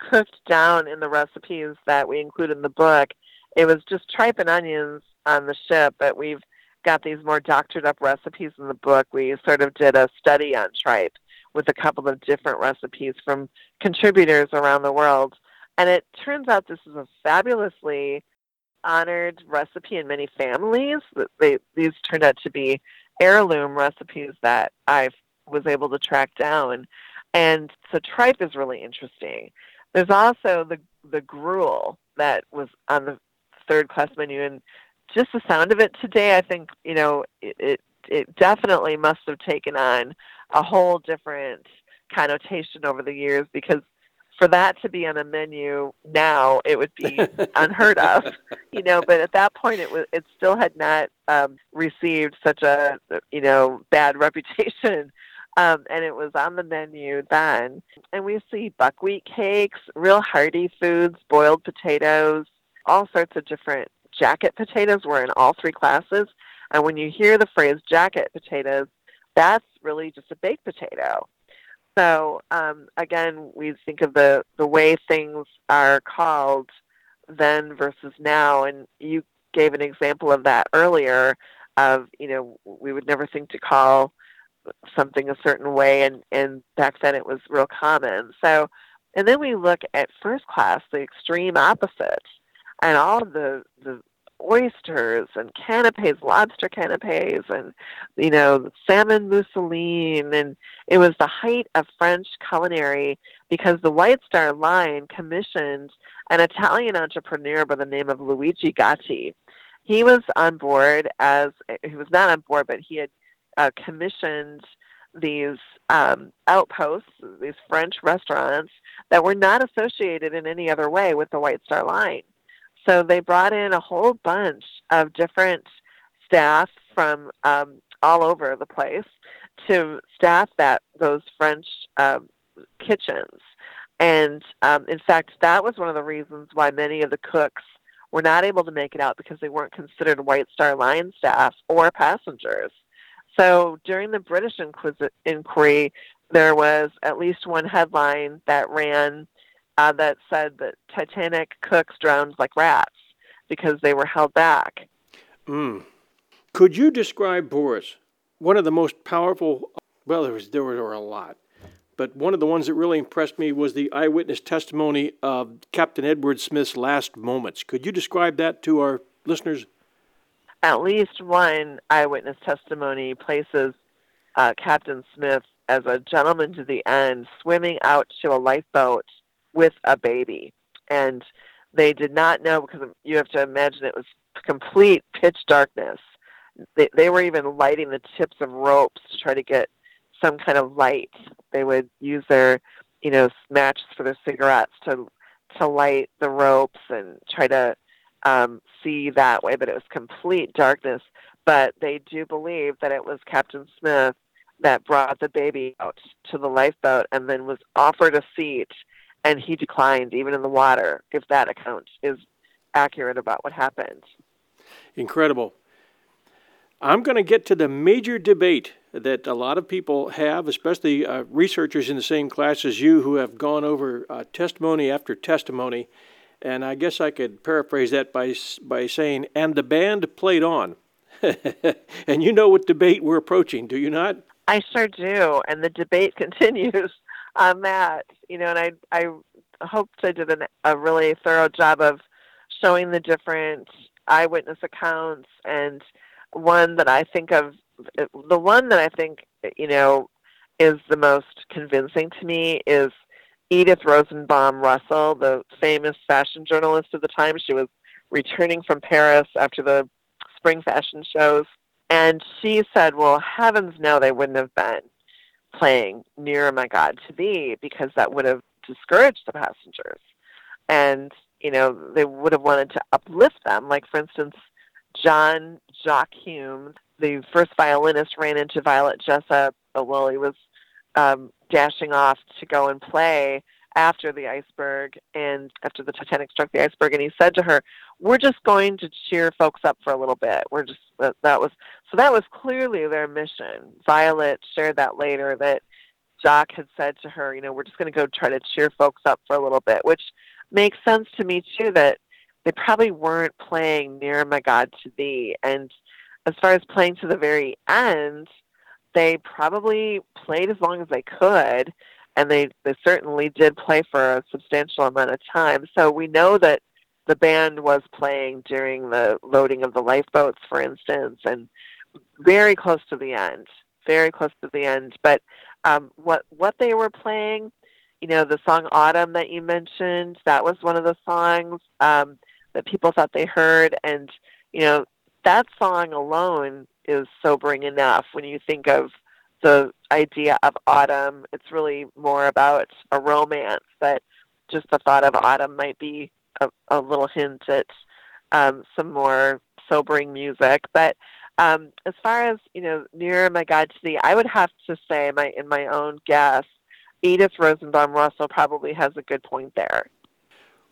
cooked down in the recipes that we include in the book. It was just tripe and onions on the ship, but we've got these more doctored up recipes in the book. We sort of did a study on tripe with a couple of different recipes from contributors around the world. And it turns out this is a fabulously honored recipe in many families. They, these turned out to be heirloom recipes that I was able to track down. And so tripe is really interesting. There's also the the gruel that was on the third class menu, and just the sound of it today, I think you know it, it it definitely must have taken on a whole different connotation over the years because for that to be on a menu now it would be unheard of you know but at that point it was it still had not um received such a you know bad reputation. Um and it was on the menu then. And we see buckwheat cakes real hearty foods boiled potatoes all sorts of different jacket potatoes were in all three classes. And when you hear the phrase jacket potatoes, that's really just a baked potato. So um, again, we think of the, the way things are called then versus now. And you gave an example of that earlier of, you know, we would never think to call something a certain way. And, and back then it was real common. So, and then we look at first class, the extreme opposite and all the the oysters and canapes, lobster canapes, and you know salmon mousseline, and it was the height of French culinary because the White Star Line commissioned an Italian entrepreneur by the name of Luigi Gatti. He was on board as he was not on board, but he had uh, commissioned these um, outposts, these French restaurants that were not associated in any other way with the White Star Line. So they brought in a whole bunch of different staff from um, all over the place to staff that those French um, kitchens. And um, in fact, that was one of the reasons why many of the cooks were not able to make it out because they weren't considered White Star Line staff or passengers. So during the British inquiry, there was at least one headline that ran uh, that said that Titanic cooks drowned like rats because they were held back. Mm. Could you describe Boris? One of the most powerful, well, there, was, there were a lot, but one of the ones that really impressed me was the eyewitness testimony of Captain Edward Smith's last moments. Could you describe that to our listeners? At least one eyewitness testimony places uh, Captain Smith as a gentleman to the end, swimming out to a lifeboat with a baby. And they did not know because you have to imagine it was complete pitch darkness. They, they were even lighting the tips of ropes to try to get some kind of light. They would use their, you know, matches for their cigarettes to to light the ropes and try to um, see that way. But it was complete darkness. But they do believe that it was Captain Smith that brought the baby out to the lifeboat and then was offered a seat and he declined even in the water, if that account is accurate about what happened. Incredible. I'm going to get to the major debate that a lot of people have, especially uh, researchers in the same class as you who have gone over uh, testimony after testimony. And I guess I could paraphrase that by, by saying, and the band played on. and you know what debate we're approaching, do you not? I sure do, and the debate continues on that. You know, and I I hoped I did an, a really thorough job of showing the different eyewitness accounts, and one that I think of, the one that I think you know is the most convincing to me is Edith Rosenbaum Russell, the famous fashion journalist of the time. She was returning from Paris after the spring fashion shows. And she said, Well, heavens no, they wouldn't have been playing near My God to Thee because that would have discouraged the passengers. And, you know, they would have wanted to uplift them. Like, for instance, John jock Hume, the first violinist, ran into Violet Jessop while he was um, dashing off to go and play after the iceberg and after the Titanic struck the iceberg, and he said to her, "We're just going to cheer folks up for a little bit. We're just that was so that was clearly their mission." Violet shared that later that Jock had said to her, "You know, we're just going to go try to cheer folks up for a little bit," which makes sense to me too. That they probably weren't playing near my God to thee, and as far as playing to the very end, they probably played as long as they could and they, they certainly did play for a substantial amount of time. So we know that the band was playing during the loading of the lifeboats, for instance, and very close to the end, very close to the end. But um, what what they were playing, you know, the song "Autumn" that you mentioned, that was one of the songs um, that people thought they heard, and you know, that song alone is sobering enough when you think of the idea of autumn. It's really more about a romance, but just the thought of autumn might be a, a little hint at um, some more sobering music. But um, as far as you know, near my God to thee, I would have to say, my in my own guess, Edith Rosenbaum Russell probably has a good point there.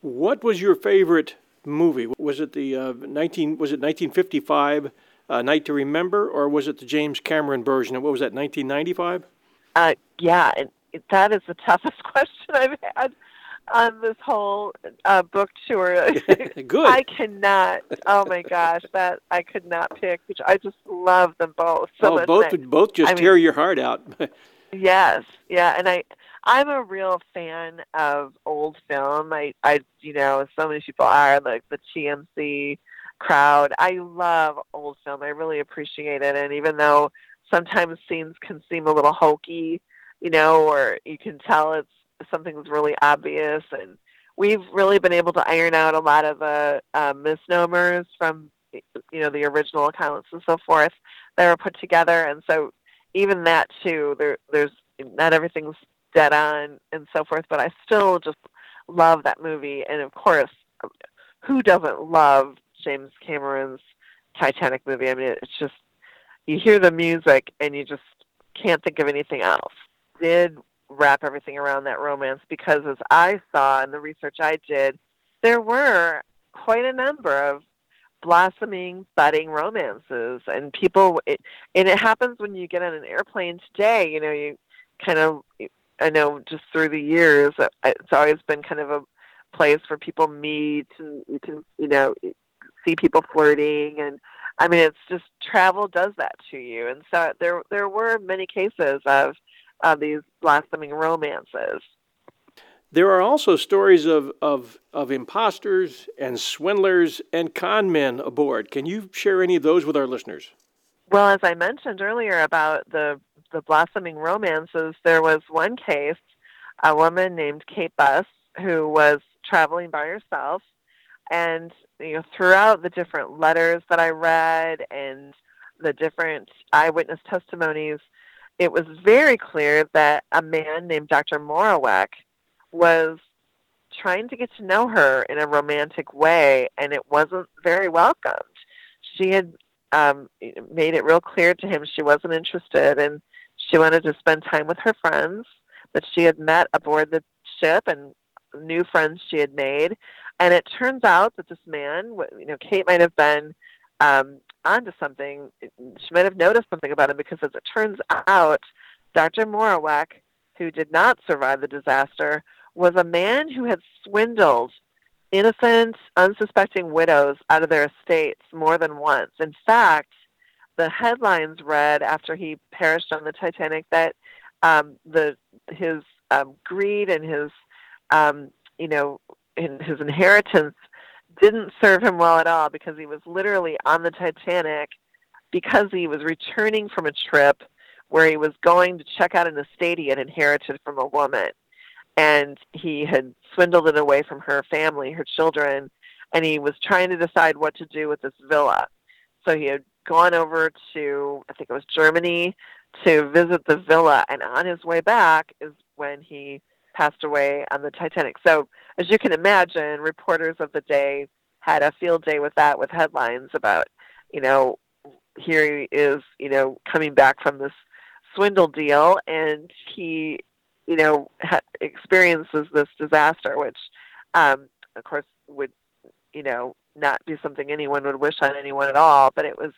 What was your favorite movie? Was it the uh, nineteen? Was it nineteen fifty five? uh, Night to Remember, or was it the James Cameron version? What was that, 1995? Uh, yeah, it, it, that is the toughest question I've had on this whole uh, book tour. Good. I cannot. Oh my gosh, that I could not pick. Which I just love them both. So oh, both both just I tear mean, your heart out. yes, yeah, and I I'm a real fan of old film. I I you know so many people are like the TMC crowd. I love old film. I really appreciate it. And even though sometimes scenes can seem a little hokey, you know, or you can tell it's something's really obvious and we've really been able to iron out a lot of the uh, misnomers from you know the original accounts and so forth that were put together and so even that too there there's not everything's dead on and so forth but i still just love that movie and of course who doesn't love James Cameron's Titanic movie. I mean, it's just you hear the music and you just can't think of anything else. Did wrap everything around that romance because, as I saw in the research I did, there were quite a number of blossoming, budding romances, and people. It, and it happens when you get on an airplane today. You know, you kind of. I know just through the years, uh, it's always been kind of a place where people meet and you can, you know, see people flirting and I mean it's just travel does that to you and so there there were many cases of of these blossoming romances. There are also stories of, of, of imposters and swindlers and con men aboard. Can you share any of those with our listeners? Well, as I mentioned earlier about the the blossoming romances, there was one case, a woman named Kate Buss who was traveling by herself and you know throughout the different letters that I read and the different eyewitness testimonies, it was very clear that a man named Dr. Moraweck was trying to get to know her in a romantic way, and it wasn't very welcomed. She had um, made it real clear to him she wasn't interested, and she wanted to spend time with her friends that she had met aboard the ship and new friends she had made. And it turns out that this man, you know, Kate might have been um, onto something. She might have noticed something about him because, as it turns out, Dr. Moraweck, who did not survive the disaster, was a man who had swindled innocent, unsuspecting widows out of their estates more than once. In fact, the headlines read after he perished on the Titanic that um, the his um, greed and his um, you know in his inheritance didn't serve him well at all because he was literally on the Titanic because he was returning from a trip where he was going to check out an estate he had inherited from a woman. And he had swindled it away from her family, her children, and he was trying to decide what to do with this villa. So he had gone over to, I think it was Germany, to visit the villa. And on his way back is when he passed away on the Titanic. So, as you can imagine, reporters of the day had a field day with that, with headlines about, you know, here he is, you know, coming back from this swindle deal, and he, you know, ha- experiences this disaster, which, um, of course, would, you know, not be something anyone would wish on anyone at all. But it was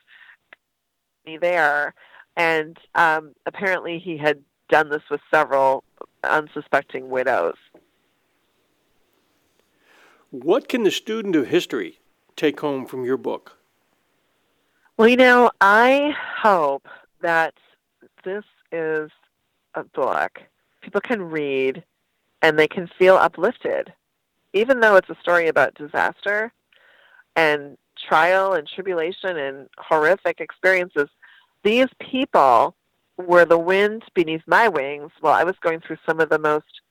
me there, and um, apparently he had done this with several unsuspecting widows. What can the student of history take home from your book? Well, you know, I hope that this is a book people can read and they can feel uplifted. Even though it's a story about disaster and trial and tribulation and horrific experiences, these people were the wind beneath my wings while I was going through some of the most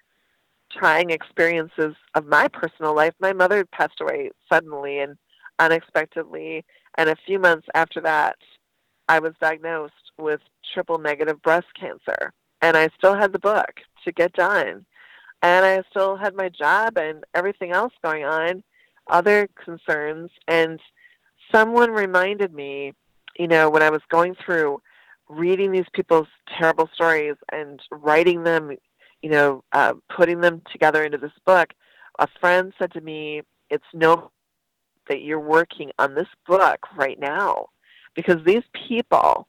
trying experiences of my personal life. My mother passed away suddenly and unexpectedly, and a few months after that, I was diagnosed with triple negative breast cancer. And I still had the book to get done. And I still had my job and everything else going on, other concerns. And someone reminded me, you know, when I was going through reading these people's terrible stories and writing them, you know, uh, putting them together into this book, a friend said to me, It's no that you're working on this book right now because these people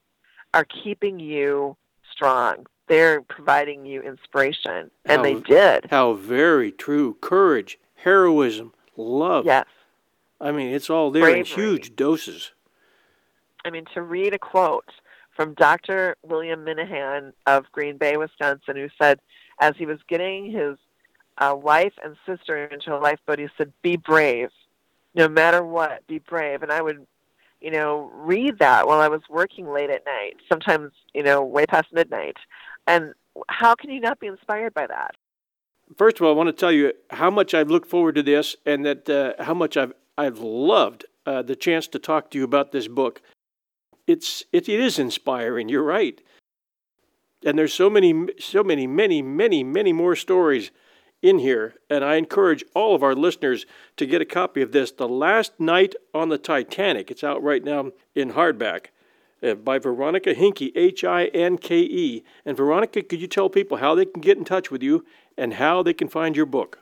are keeping you strong. They're providing you inspiration, and how, they did. How very true. Courage, heroism, love. Yes. I mean, it's all there Bravery. in huge doses. I mean, to read a quote from Dr. William Minahan of Green Bay, Wisconsin, who said, as he was getting his uh, wife and sister into a lifeboat, he said, Be brave. No matter what, be brave. And I would you know, read that while I was working late at night, sometimes, you know, way past midnight. And how can you not be inspired by that? First of all, I want to tell you how much I've looked forward to this and that uh, how much I've, I've loved uh, the chance to talk to you about this book. It's, it, it is inspiring, you're right. And there's so many, so many, many, many, many more stories in here, and I encourage all of our listeners to get a copy of this, The Last Night on the Titanic. It's out right now in hardback uh, by Veronika Hinke, H I N K E. And Veronika, could you tell people how they can get in touch with you and how they can find your book?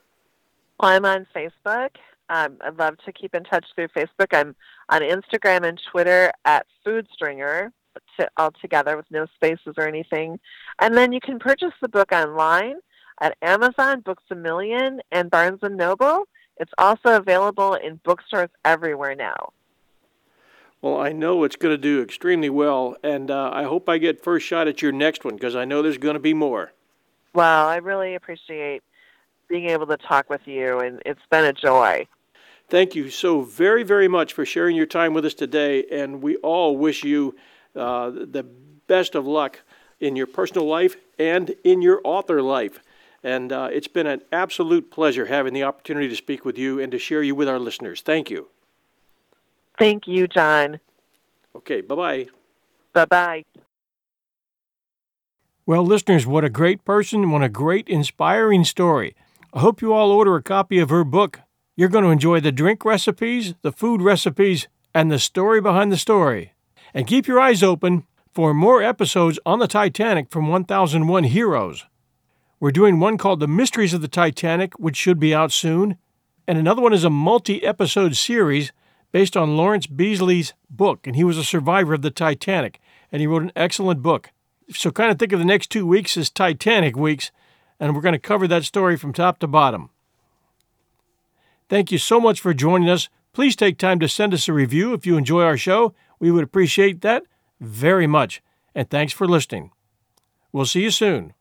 I'm on Facebook. Um, I'd love to keep in touch through Facebook. I'm on Instagram and Twitter at Foodstringer, to, all together with no spaces or anything. And then you can purchase the book online at Amazon, Books a Million, and Barnes and Noble. It's also available in bookstores everywhere now. Well, I know it's going to do extremely well, and uh, I hope I get first shot at your next one because I know there's going to be more. Well, I really appreciate being able to talk with you, and it's been a joy. Thank you so very, very much for sharing your time with us today, and we all wish you uh, the best of luck in your personal life and in your author life. And uh, it's been an absolute pleasure having the opportunity to speak with you and to share you with our listeners. Thank you. Thank you, John. Okay, bye bye. Bye bye. Well, listeners, what a great person, what a great, inspiring story. I hope you all order a copy of her book. You're going to enjoy the drink recipes, the food recipes, and the story behind the story. And keep your eyes open for more episodes on the Titanic from 1001 Heroes. We're doing one called The Mysteries of the Titanic, which should be out soon. And another one is a multi episode series based on Lawrence Beesley's book. And he was a survivor of the Titanic, and he wrote an excellent book. So kind of think of the next two weeks as Titanic weeks, and we're going to cover that story from top to bottom. Thank you so much for joining us. Please take time to send us a review if you enjoy our show. We would appreciate that. very much, and thanks for listening. We'll see you soon.